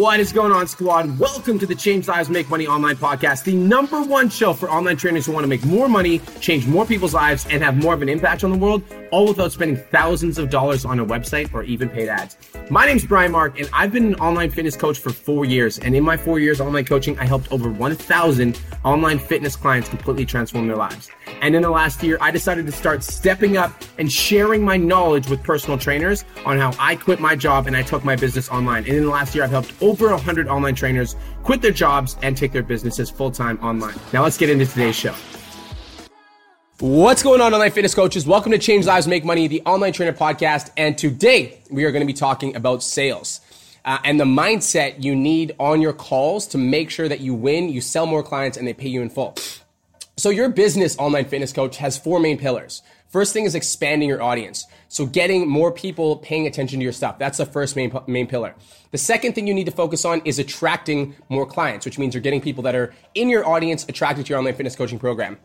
What is going on, squad? Welcome to the Change Lives Make Money Online podcast, the number one show for online trainers who want to make more money, change more people's lives, and have more of an impact on the world, all without spending thousands of dollars on a website or even paid ads. My name is Brian Mark, and I've been an online fitness coach for four years. And in my four years online coaching, I helped over 1,000 online fitness clients completely transform their lives. And in the last year, I decided to start stepping up and sharing my knowledge with personal trainers on how I quit my job and I took my business online. And in the last year, I've helped over 100 online trainers quit their jobs and take their businesses full time online. Now, let's get into today's show. What's going on, online fitness coaches? Welcome to Change Lives Make Money, the online trainer podcast. And today we are going to be talking about sales uh, and the mindset you need on your calls to make sure that you win, you sell more clients, and they pay you in full. So, your business online fitness coach has four main pillars. First thing is expanding your audience. So getting more people paying attention to your stuff. That's the first main, main pillar. The second thing you need to focus on is attracting more clients, which means you're getting people that are in your audience attracted to your online fitness coaching program.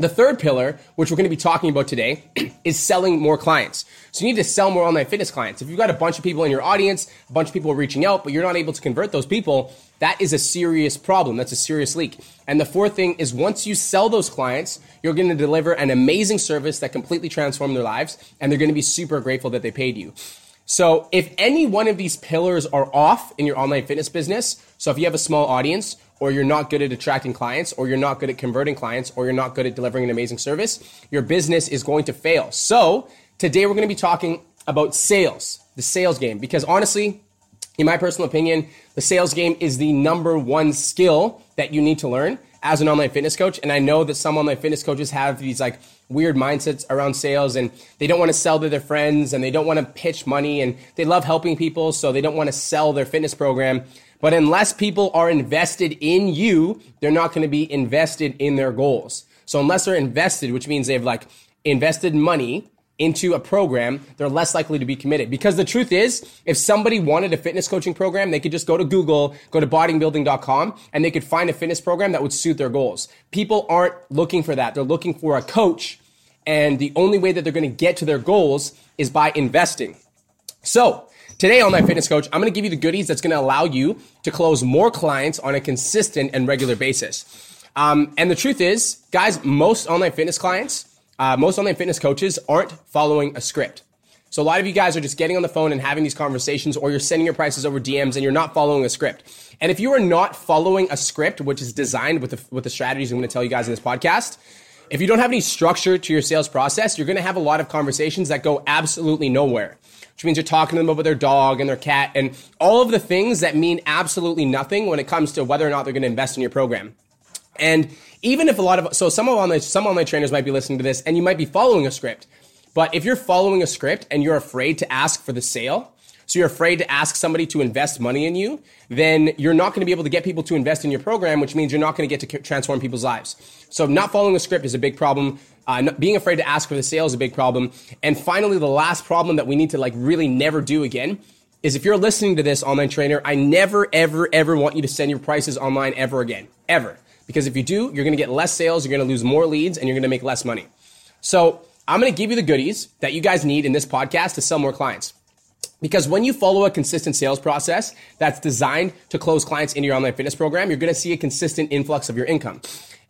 The third pillar, which we're going to be talking about today, is selling more clients. So you need to sell more online fitness clients. If you've got a bunch of people in your audience, a bunch of people reaching out, but you're not able to convert those people, that is a serious problem. That's a serious leak. And the fourth thing is once you sell those clients, you're going to deliver an amazing service that completely transforms their lives, and they're going to be super grateful that they paid you. So if any one of these pillars are off in your online fitness business, so if you have a small audience, or you're not good at attracting clients, or you're not good at converting clients, or you're not good at delivering an amazing service, your business is going to fail. So today we're going to be talking about sales, the sales game, because honestly, in my personal opinion, the sales game is the number one skill that you need to learn as an online fitness coach. And I know that some online fitness coaches have these like weird mindsets around sales and they don't want to sell to their friends and they don't want to pitch money and they love helping people. So they don't want to sell their fitness program. But unless people are invested in you, they're not going to be invested in their goals. So unless they're invested, which means they've like invested money into a program, they're less likely to be committed. Because the truth is, if somebody wanted a fitness coaching program, they could just go to Google, go to bodybuilding.com, and they could find a fitness program that would suit their goals. People aren't looking for that. They're looking for a coach. And the only way that they're going to get to their goals is by investing. So Today on My Fitness Coach, I'm going to give you the goodies that's going to allow you to close more clients on a consistent and regular basis. Um, and the truth is, guys, most online fitness clients, uh, most online fitness coaches aren't following a script. So a lot of you guys are just getting on the phone and having these conversations, or you're sending your prices over DMs and you're not following a script. And if you are not following a script, which is designed with the, with the strategies I'm going to tell you guys in this podcast, if you don't have any structure to your sales process, you're going to have a lot of conversations that go absolutely nowhere which means you're talking to them about their dog and their cat and all of the things that mean absolutely nothing when it comes to whether or not they're going to invest in your program. And even if a lot of so some of online some online trainers might be listening to this and you might be following a script, but if you're following a script and you're afraid to ask for the sale, so you're afraid to ask somebody to invest money in you, then you're not going to be able to get people to invest in your program, which means you're not going to get to transform people's lives. So not following a script is a big problem. Uh, being afraid to ask for the sale is a big problem. And finally, the last problem that we need to like really never do again is if you're listening to this online trainer, I never, ever, ever want you to send your prices online ever again, ever. Because if you do, you're going to get less sales, you're going to lose more leads, and you're going to make less money. So I'm going to give you the goodies that you guys need in this podcast to sell more clients. Because when you follow a consistent sales process that's designed to close clients into your online fitness program, you're going to see a consistent influx of your income.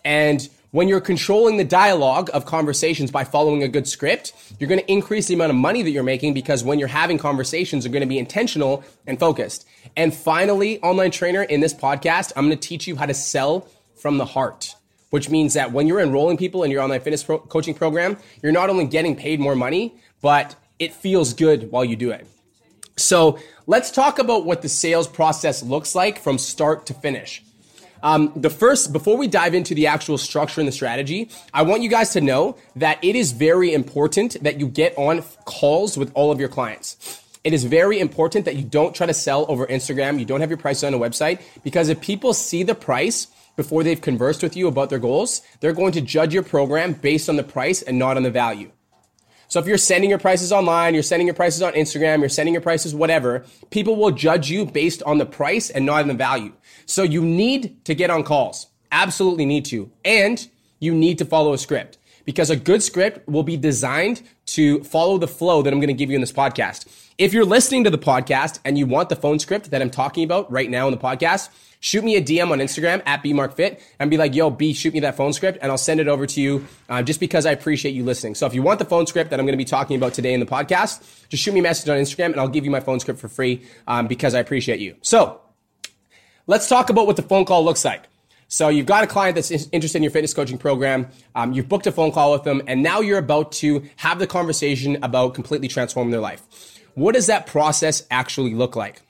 And when you're controlling the dialogue of conversations by following a good script, you're going to increase the amount of money that you're making because when you're having conversations, they're going to be intentional and focused. And finally, online trainer, in this podcast, I'm going to teach you how to sell from the heart, which means that when you're enrolling people in your online fitness pro- coaching program, you're not only getting paid more money, but it feels good while you do it. So let's talk about what the sales process looks like from start to finish. Um, the first, before we dive into the actual structure and the strategy, I want you guys to know that it is very important that you get on calls with all of your clients. It is very important that you don't try to sell over Instagram. You don't have your price on a website because if people see the price before they've conversed with you about their goals, they're going to judge your program based on the price and not on the value. So if you're sending your prices online, you're sending your prices on Instagram, you're sending your prices whatever, people will judge you based on the price and not on the value. So you need to get on calls. Absolutely need to. And you need to follow a script. because a good script will be designed to follow the flow that I'm going to give you in this podcast. If you're listening to the podcast and you want the phone script that I'm talking about right now in the podcast, shoot me a DM on Instagram at bmarkfit and be like, yo, B, shoot me that phone script and I'll send it over to you uh, just because I appreciate you listening. So if you want the phone script that I'm going to be talking about today in the podcast, just shoot me a message on Instagram and I'll give you my phone script for free um, because I appreciate you. So let's talk about what the phone call looks like. So you've got a client that's interested in your fitness coaching program. Um, you've booked a phone call with them, and now you're about to have the conversation about completely transforming their life. What does that process actually look like?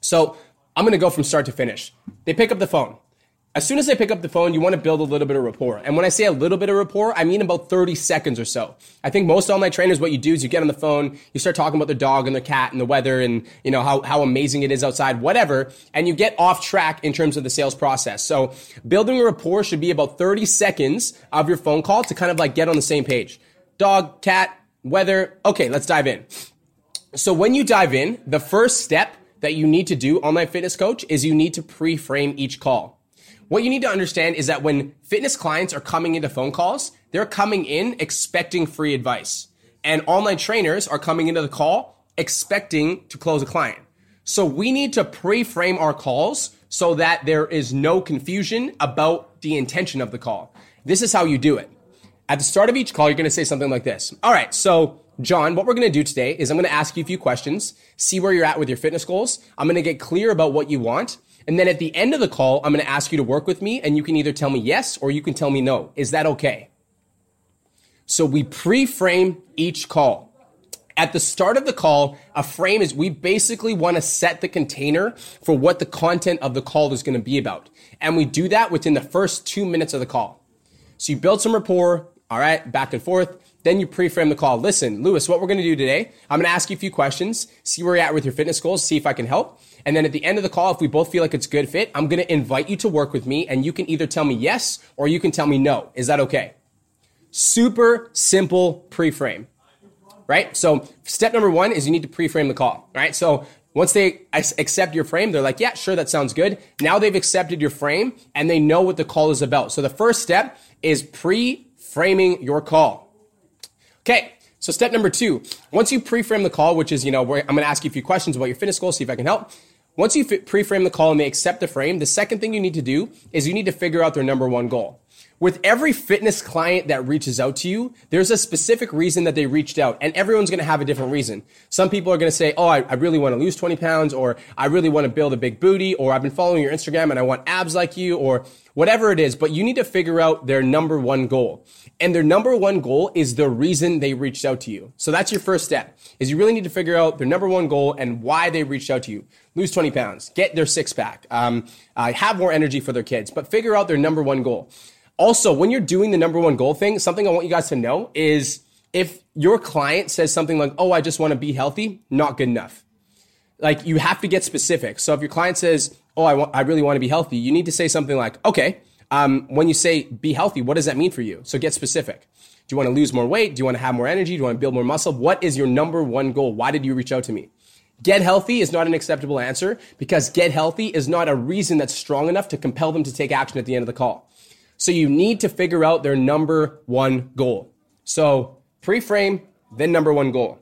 So I'm going to go from start to finish. They pick up the phone. As soon as they pick up the phone, you want to build a little bit of rapport. And when I say a little bit of rapport, I mean about 30 seconds or so. I think most online trainers, what you do is you get on the phone, you start talking about their dog and their cat and the weather and, you know, how, how amazing it is outside, whatever. And you get off track in terms of the sales process. So building a rapport should be about 30 seconds of your phone call to kind of like get on the same page. Dog, cat, weather. Okay, let's dive in. So when you dive in, the first step that you need to do, online fitness coach, is you need to pre-frame each call. What you need to understand is that when fitness clients are coming into phone calls, they're coming in expecting free advice. And online trainers are coming into the call expecting to close a client. So we need to pre-frame our calls so that there is no confusion about the intention of the call. This is how you do it. At the start of each call, you're going to say something like this. All right. So John, what we're going to do today is I'm going to ask you a few questions, see where you're at with your fitness goals. I'm going to get clear about what you want. And then at the end of the call, I'm going to ask you to work with me and you can either tell me yes or you can tell me no. Is that okay? So we pre-frame each call. At the start of the call, a frame is we basically want to set the container for what the content of the call is going to be about. And we do that within the first two minutes of the call. So you build some rapport, all right, back and forth. Then you pre-frame the call. Listen, Lewis, what we're going to do today, I'm going to ask you a few questions, see where you're at with your fitness goals, see if I can help. And then at the end of the call, if we both feel like it's a good fit, I'm going to invite you to work with me and you can either tell me yes or you can tell me no. Is that okay? Super simple pre-frame, right? So step number one is you need to pre-frame the call, right? So once they accept your frame, they're like, yeah, sure, that sounds good. Now they've accepted your frame and they know what the call is about. So the first step is pre-framing your call. Okay. So step number two, once you pre-frame the call, which is, you know, I'm going to ask you a few questions about your fitness goals, see if I can help. Once you pre-frame the call and they accept the frame, the second thing you need to do is you need to figure out their number one goal. With every fitness client that reaches out to you, there's a specific reason that they reached out and everyone's going to have a different reason. Some people are going to say, Oh, I, I really want to lose 20 pounds or I really want to build a big booty or I've been following your Instagram and I want abs like you or whatever it is, but you need to figure out their number one goal. And their number one goal is the reason they reached out to you. So that's your first step is you really need to figure out their number one goal and why they reached out to you. Lose 20 pounds, get their six pack, um, uh, have more energy for their kids, but figure out their number one goal. Also, when you're doing the number one goal thing, something I want you guys to know is if your client says something like, Oh, I just want to be healthy, not good enough. Like you have to get specific. So if your client says, Oh, I, want, I really want to be healthy, you need to say something like, Okay, um, when you say be healthy, what does that mean for you? So get specific. Do you want to lose more weight? Do you want to have more energy? Do you want to build more muscle? What is your number one goal? Why did you reach out to me? Get healthy is not an acceptable answer because get healthy is not a reason that's strong enough to compel them to take action at the end of the call. So you need to figure out their number one goal. So pre-frame, then number one goal.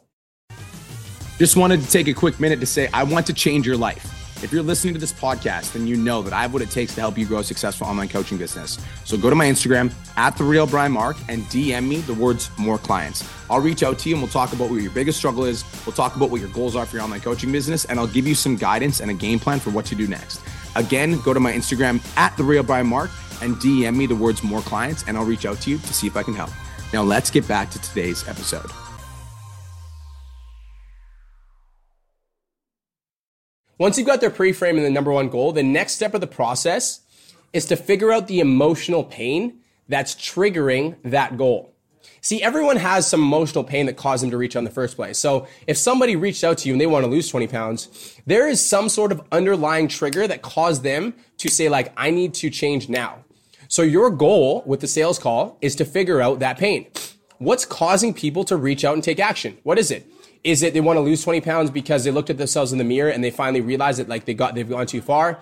Just wanted to take a quick minute to say, I want to change your life. If you're listening to this podcast, then you know that I have what it takes to help you grow a successful online coaching business. So go to my Instagram at the real Brian Mark and DM me the words more clients. I'll reach out to you and we'll talk about what your biggest struggle is. We'll talk about what your goals are for your online coaching business, and I'll give you some guidance and a game plan for what to do next. Again, go to my Instagram at the real Brian Mark and DM me the words more clients, and I'll reach out to you to see if I can help. Now let's get back to today's episode. Once you've got their pre-frame and the number one goal, the next step of the process is to figure out the emotional pain that's triggering that goal. See, everyone has some emotional pain that caused them to reach out in the first place. So if somebody reached out to you and they want to lose 20 pounds, there is some sort of underlying trigger that caused them to say like, I need to change now. So your goal with the sales call is to figure out that pain. What's causing people to reach out and take action? What is it? Is it they want to lose 20 pounds because they looked at themselves in the mirror and they finally realized that like they got they've gone too far?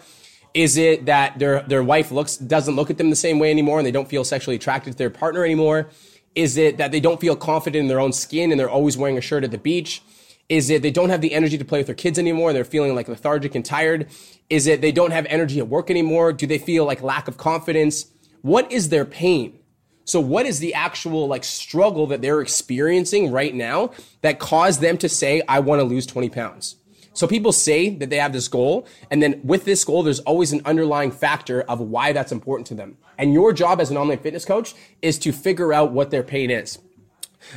Is it that their their wife looks doesn't look at them the same way anymore and they don't feel sexually attracted to their partner anymore? Is it that they don't feel confident in their own skin and they're always wearing a shirt at the beach? Is it they don't have the energy to play with their kids anymore? They're feeling like lethargic and tired? Is it they don't have energy at work anymore? Do they feel like lack of confidence? What is their pain? So what is the actual like struggle that they're experiencing right now that caused them to say, I want to lose 20 pounds? So people say that they have this goal. And then with this goal, there's always an underlying factor of why that's important to them. And your job as an online fitness coach is to figure out what their pain is.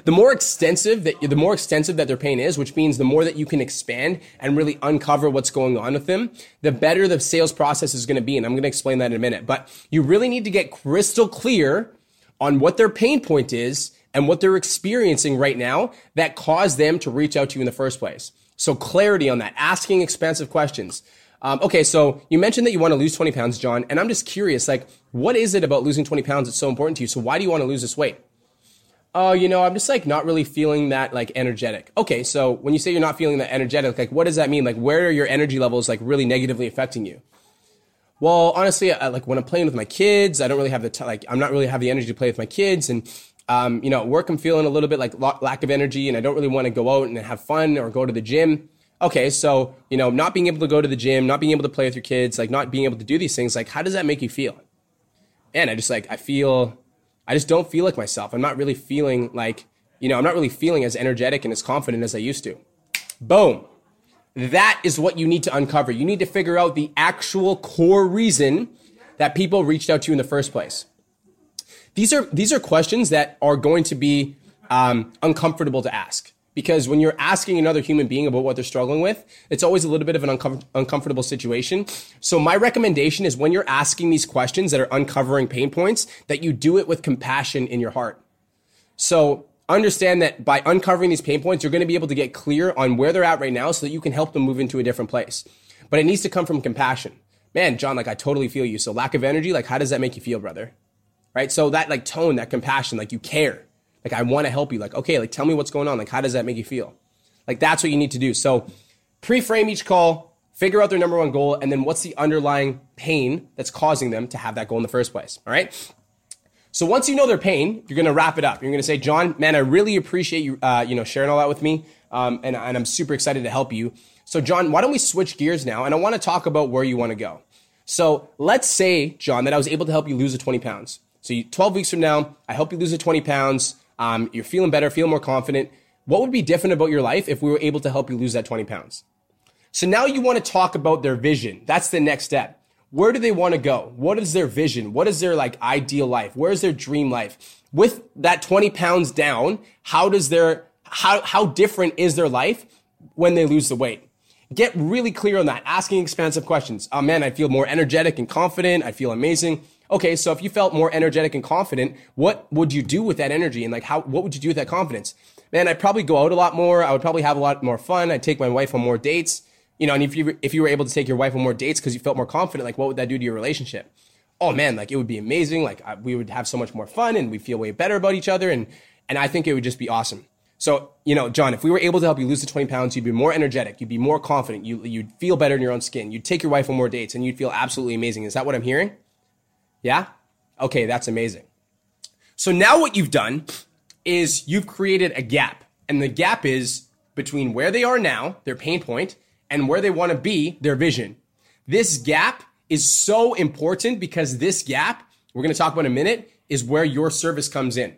The more extensive that the more extensive that their pain is, which means the more that you can expand and really uncover what's going on with them, the better the sales process is going to be. And I'm going to explain that in a minute. But you really need to get crystal clear on what their pain point is and what they're experiencing right now that caused them to reach out to you in the first place. So clarity on that, asking expansive questions. Um, okay, so you mentioned that you want to lose 20 pounds, John, and I'm just curious, like, what is it about losing 20 pounds that's so important to you? So why do you want to lose this weight? Oh, you know, I'm just like not really feeling that like energetic. Okay, so when you say you're not feeling that energetic, like what does that mean? Like where are your energy levels like really negatively affecting you? Well, honestly, I, like when I'm playing with my kids, I don't really have the t- like I'm not really have the energy to play with my kids, and um, you know, at work I'm feeling a little bit like lack of energy, and I don't really want to go out and have fun or go to the gym. Okay, so you know, not being able to go to the gym, not being able to play with your kids, like not being able to do these things, like how does that make you feel? And I just like I feel, I just don't feel like myself. I'm not really feeling like you know, I'm not really feeling as energetic and as confident as I used to. Boom. That is what you need to uncover. You need to figure out the actual core reason that people reached out to you in the first place. These are these are questions that are going to be um, uncomfortable to ask because when you're asking another human being about what they're struggling with, it's always a little bit of an uncom- uncomfortable situation. So my recommendation is when you're asking these questions that are uncovering pain points, that you do it with compassion in your heart. So understand that by uncovering these pain points, you're going to be able to get clear on where they're at right now so that you can help them move into a different place. But it needs to come from compassion. Man, John, like I totally feel you. So lack of energy, like how does that make you feel, brother? Right? So that like tone, that compassion, like you care. Like I want to help you. Like, okay, like tell me what's going on. Like how does that make you feel? Like that's what you need to do. So pre-frame each call, figure out their number one goal, and then what's the underlying pain that's causing them to have that goal in the first place. All right. So once you know their pain, you're to wrap it up. You're to say, John, man, I really appreciate you, uh, you know, sharing all that with me. Um, and, and I'm super excited to help you. So John, why don't we switch gears now? And I want to talk about where you want to go. So let's say, John, that I was able to help you lose the 20 pounds. So you, 12 weeks from now, I help you lose the 20 pounds. Um, you're feeling better, feel more confident. What would be different about your life if we were able to help you lose that 20 pounds? So now you want to talk about their vision. That's the next step where do they want to go? What is their vision? What is their like ideal life? Where's their dream life? With that 20 pounds down, how does their, how, how different is their life when they lose the weight? Get really clear on that, asking expansive questions. Oh man, I feel more energetic and confident. I feel amazing. Okay, so if you felt more energetic and confident, what would you do with that energy? And like, how, what would you do with that confidence? Man, I'd probably go out a lot more. I would probably have a lot more fun. I'd take my wife on more dates you know, and if you if you were able to take your wife on more dates because you felt more confident, like what would that do to your relationship? Oh man, like it would be amazing. Like I, we would have so much more fun and we'd feel way better about each other, and and I think it would just be awesome. So you know, John, if we were able to help you lose the twenty pounds, you'd be more energetic, you'd be more confident, you you'd feel better in your own skin, you'd take your wife on more dates, and you'd feel absolutely amazing. Is that what I'm hearing? Yeah. Okay, that's amazing. So now what you've done is you've created a gap, and the gap is between where they are now, their pain point, and where they want to be, their vision. This gap is so important because this gap, we're going to talk about in a minute, is where your service comes in.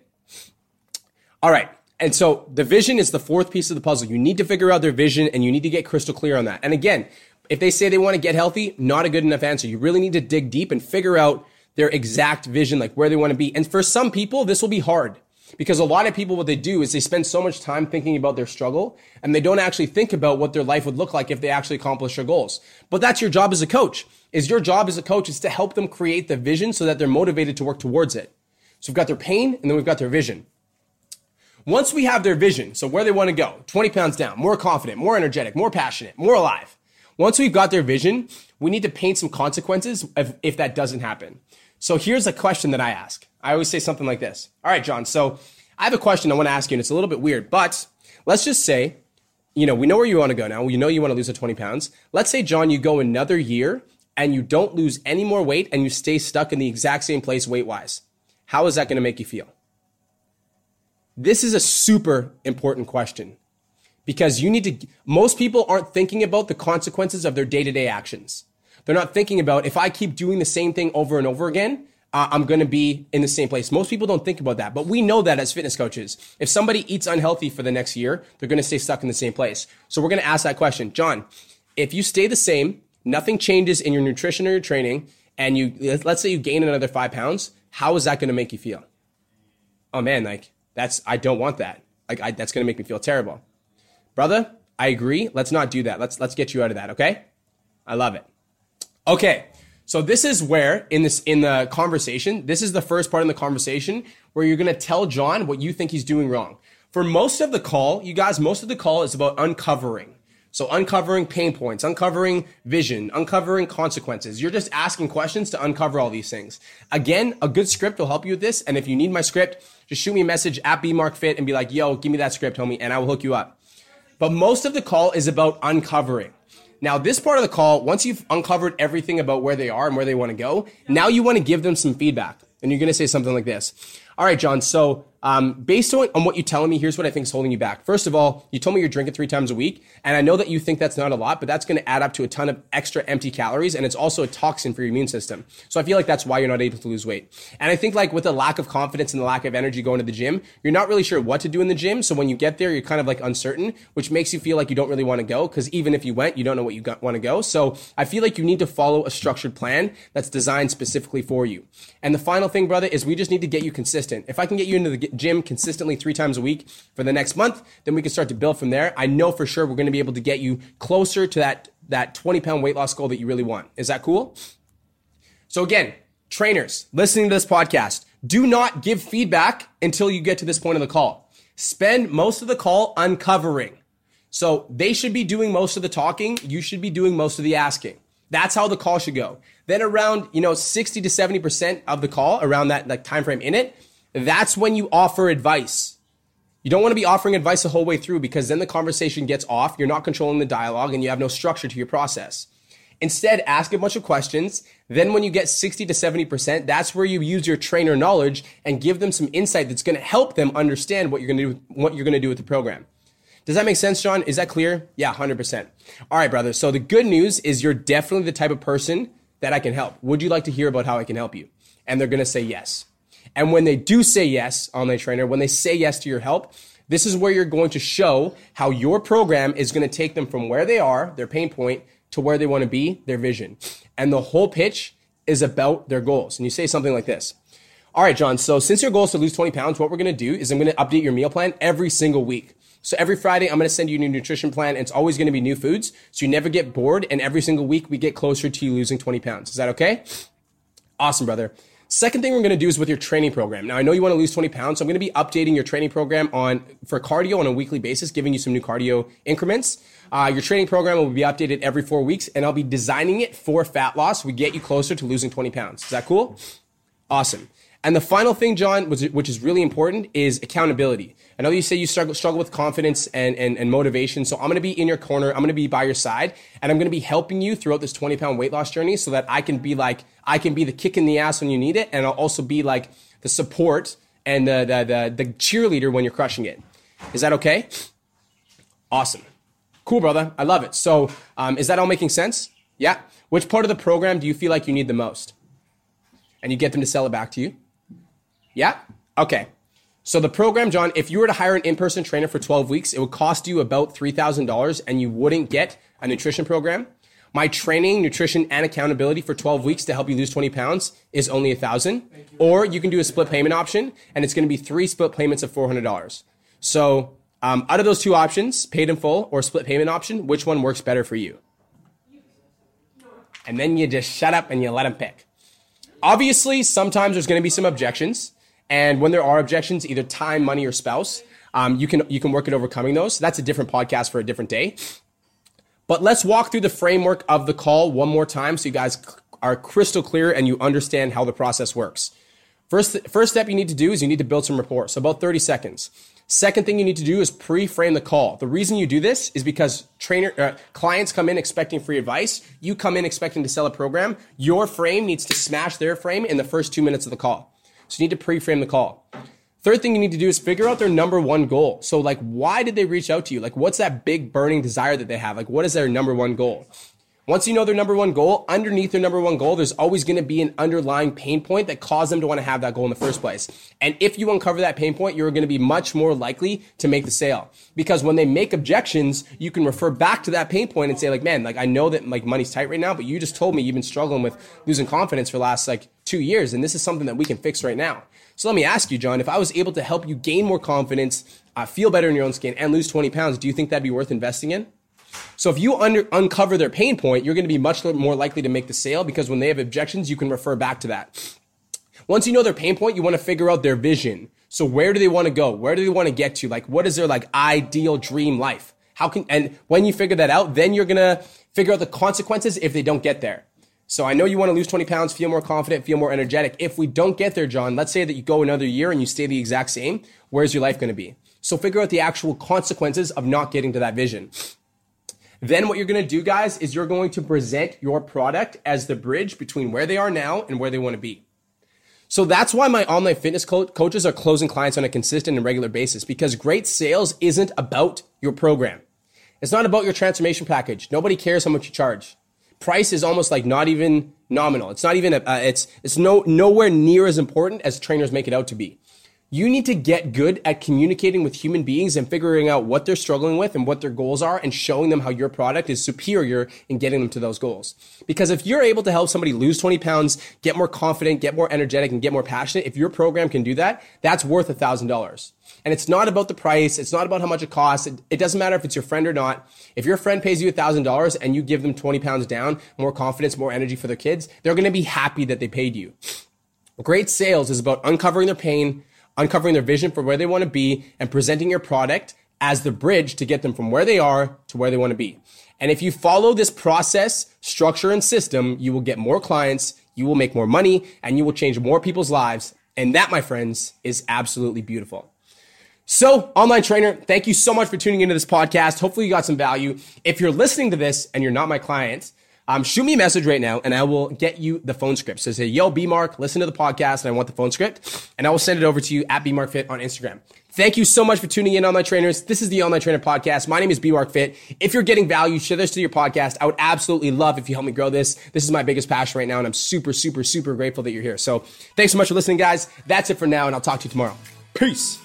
All right. And so the vision is the fourth piece of the puzzle. You need to figure out their vision and you need to get crystal clear on that. And again, if they say they want to get healthy, not a good enough answer. You really need to dig deep and figure out their exact vision, like where they want to be. And for some people, this will be hard. Because a lot of people, what they do is they spend so much time thinking about their struggle and they don't actually think about what their life would look like if they actually accomplish their goals. But that's your job as a coach. Is your job as a coach is to help them create the vision so that they're motivated to work towards it. So we've got their pain and then we've got their vision. Once we have their vision, so where they want to go, 20 pounds down, more confident, more energetic, more passionate, more alive. Once we've got their vision, we need to paint some consequences if, if that doesn't happen. So here's a question that I ask. I always say something like this. All right, John. So I have a question I want to ask you, and it's a little bit weird, but let's just say, you know, we know where you want to go now. We know you want to lose the 20 pounds. Let's say, John, you go another year and you don't lose any more weight and you stay stuck in the exact same place weight wise. How is that going to make you feel? This is a super important question because you need to, most people aren't thinking about the consequences of their day to day actions. They're not thinking about if I keep doing the same thing over and over again, uh, I'm going to be in the same place. Most people don't think about that, but we know that as fitness coaches. If somebody eats unhealthy for the next year, they're going to stay stuck in the same place. So we're going to ask that question. John, if you stay the same, nothing changes in your nutrition or your training, and you, let's say you gain another five pounds, how is that going to make you feel? Oh man, like that's, I don't want that. Like I, that's going to make me feel terrible. Brother, I agree. Let's not do that. Let's, let's get you out of that. Okay. I love it. Okay. So this is where in this in the conversation, this is the first part in the conversation where you're going to tell John what you think he's doing wrong. For most of the call, you guys, most of the call is about uncovering. So uncovering pain points, uncovering vision, uncovering consequences. You're just asking questions to uncover all these things. Again, a good script will help you with this. And if you need my script, just shoot me a message at bmarkfit and be like, yo, give me that script, homie, and I will hook you up. But most of the call is about uncovering. Now, this part of the call, once you've uncovered everything about where they are and where they want to go, now you want to give them some feedback. And you're going to say something like this. All right, John. So um, based on, on what you're telling me, here's what I think is holding you back. First of all, you told me you're drinking three times a week, and I know that you think that's not a lot, but that's going to add up to a ton of extra empty calories, and it's also a toxin for your immune system. So I feel like that's why you're not able to lose weight. And I think like with the lack of confidence and the lack of energy going to the gym, you're not really sure what to do in the gym. So when you get there, you're kind of like uncertain, which makes you feel like you don't really want to go because even if you went, you don't know what you want to go. So I feel like you need to follow a structured plan that's designed specifically for you. And the final thing, brother, is we just need to get you consistent. If I can get you into the gym consistently three times a week for the next month, then we can start to build from there. I know for sure we're going to be able to get you closer to that, that 20 pound weight loss goal that you really want. Is that cool? So again, trainers listening to this podcast, do not give feedback until you get to this point of the call. Spend most of the call uncovering. So they should be doing most of the talking. You should be doing most of the asking. That's how the call should go. Then around, you know, 60 to 70% of the call around that like time frame in it, that's when you offer advice. You don't want to be offering advice the whole way through because then the conversation gets off. You're not controlling the dialogue and you have no structure to your process. Instead, ask a bunch of questions. Then when you get 60 to 70%, that's where you use your trainer knowledge and give them some insight that's going to help them understand what you're going to do, what you're going to do with the program. Does that make sense, John? Is that clear? Yeah, 100%. All right, brother. So the good news is you're definitely the type of person that I can help. Would you like to hear about how I can help you? And they're going to say yes. And when they do say yes, online trainer, when they say yes to your help, this is where you're going to show how your program is going to take them from where they are, their pain point, to where they want to be, their vision. And the whole pitch is about their goals. And you say something like this. All right, John. So since your goal is to lose 20 pounds, what we're going to do is I'm going to update your meal plan every single week. So every Friday, I'm going to send you a new nutrition plan. And it's always going to be new foods. So you never get bored. And every single week, we get closer to you losing 20 pounds. Is that okay? Awesome, brother. Second thing we're going to do is with your training program. Now I know you want to lose 20 pounds, so I'm going to be updating your training program on for cardio on a weekly basis, giving you some new cardio increments. Uh, your training program will be updated every four weeks, and I'll be designing it for fat loss. We get you closer to losing 20 pounds. Is that cool? Awesome. And the final thing, John, which is really important, is accountability. I know you say you struggle, struggle with confidence and, and, and motivation. So I'm going to be in your corner. I'm going to be by your side and I'm going to be helping you throughout this 20 pound weight loss journey so that I can be like, I can be the kick in the ass when you need it. And I'll also be like the support and the, the, the, the cheerleader when you're crushing it. Is that okay? Awesome. Cool, brother. I love it. So, um, is that all making sense? Yeah. Which part of the program do you feel like you need the most? And you get them to sell it back to you? Yeah? Okay. So the program, John, if you were to hire an in-person trainer for 12 weeks, it would cost you about $3,000 and you wouldn't get a nutrition program. My training, nutrition, and accountability for 12 weeks to help you lose 20 pounds is only a thousand. Or you can do a split payment option and it's going to be three split payments of $400. So um, out of those two options, paid in full or split payment option, which one works better for you? And then you just shut up and you let them pick. Obviously, sometimes there's going to be some objections. And when there are objections, either time, money, or spouse, um, you can you can work at overcoming those. So that's a different podcast for a different day. But let's walk through the framework of the call one more time so you guys are crystal clear and you understand how the process works. First, first step you need to do is you need to build some rapport. So about 30 seconds. Second thing you need to do is pre-frame the call. The reason you do this is because trainer uh, clients come in expecting free advice. You come in expecting to sell a program. Your frame needs to smash their frame in the first two minutes of the call. So you need to pre-frame the call. Third thing you need to do is figure out their number one goal. So like, why did they reach out to you? Like, what's that big burning desire that they have? Like, what is their number one goal? Once you know their number one goal, underneath their number one goal, there's always going to be an underlying pain point that caused them to want to have that goal in the first place. And if you uncover that pain point, you're going to be much more likely to make the sale. Because when they make objections, you can refer back to that pain point and say like, man, like I know that like money's tight right now, but you just told me you've been struggling with losing confidence for the last like two years. And this is something that we can fix right now. So let me ask you, John, if I was able to help you gain more confidence, uh, feel better in your own skin and lose 20 pounds, do you think that'd be worth investing in? So if you under, uncover their pain point, you're going to be much more likely to make the sale because when they have objections, you can refer back to that. Once you know their pain point, you want to figure out their vision. So where do they want to go? Where do they want to get to? Like what is their like ideal dream life? How can and when you figure that out, then you're going to figure out the consequences if they don't get there. So I know you want to lose 20 pounds, feel more confident, feel more energetic. If we don't get there, John, let's say that you go another year and you stay the exact same, where's your life going to be? So figure out the actual consequences of not getting to that vision. Then what you're going to do, guys, is you're going to present your product as the bridge between where they are now and where they want to be. So that's why my online fitness co- coaches are closing clients on a consistent and regular basis because great sales isn't about your program. It's not about your transformation package. Nobody cares how much you charge. Price is almost like not even nominal. It's not even a, uh, it's it's no nowhere near as important as trainers make it out to be you need to get good at communicating with human beings and figuring out what they're struggling with and what their goals are and showing them how your product is superior in getting them to those goals. Because if you're able to help somebody lose 20 pounds, get more confident, get more energetic, and get more passionate, if your program can do that, that's worth a thousand dollars. And it's not about the price. It's not about how much it costs. It, it doesn't matter if it's your friend or not. If your friend pays you a thousand dollars and you give them 20 pounds down, more confidence, more energy for their kids, they're going to be happy that they paid you. Great sales is about uncovering their pain, uncovering their vision for where they want to be and presenting your product as the bridge to get them from where they are to where they want to be. And if you follow this process, structure, and system, you will get more clients, you will make more money, and you will change more people's lives. And that, my friends, is absolutely beautiful. So, online trainer, thank you so much for tuning into this podcast. Hopefully, you got some value. If you're listening to this and you're not my client, um, shoot me a message right now and I will get you the phone script. So say, yo, B Mark, listen to the podcast and I want the phone script and I will send it over to you at B Mark Fit on Instagram. Thank you so much for tuning in, online trainers. This is the Online Trainer Podcast. My name is B Mark Fit. If you're getting value, share this to your podcast. I would absolutely love if you help me grow this. This is my biggest passion right now, and I'm super, super, super grateful that you're here. So thanks so much for listening, guys. That's it for now, and I'll talk to you tomorrow. Peace.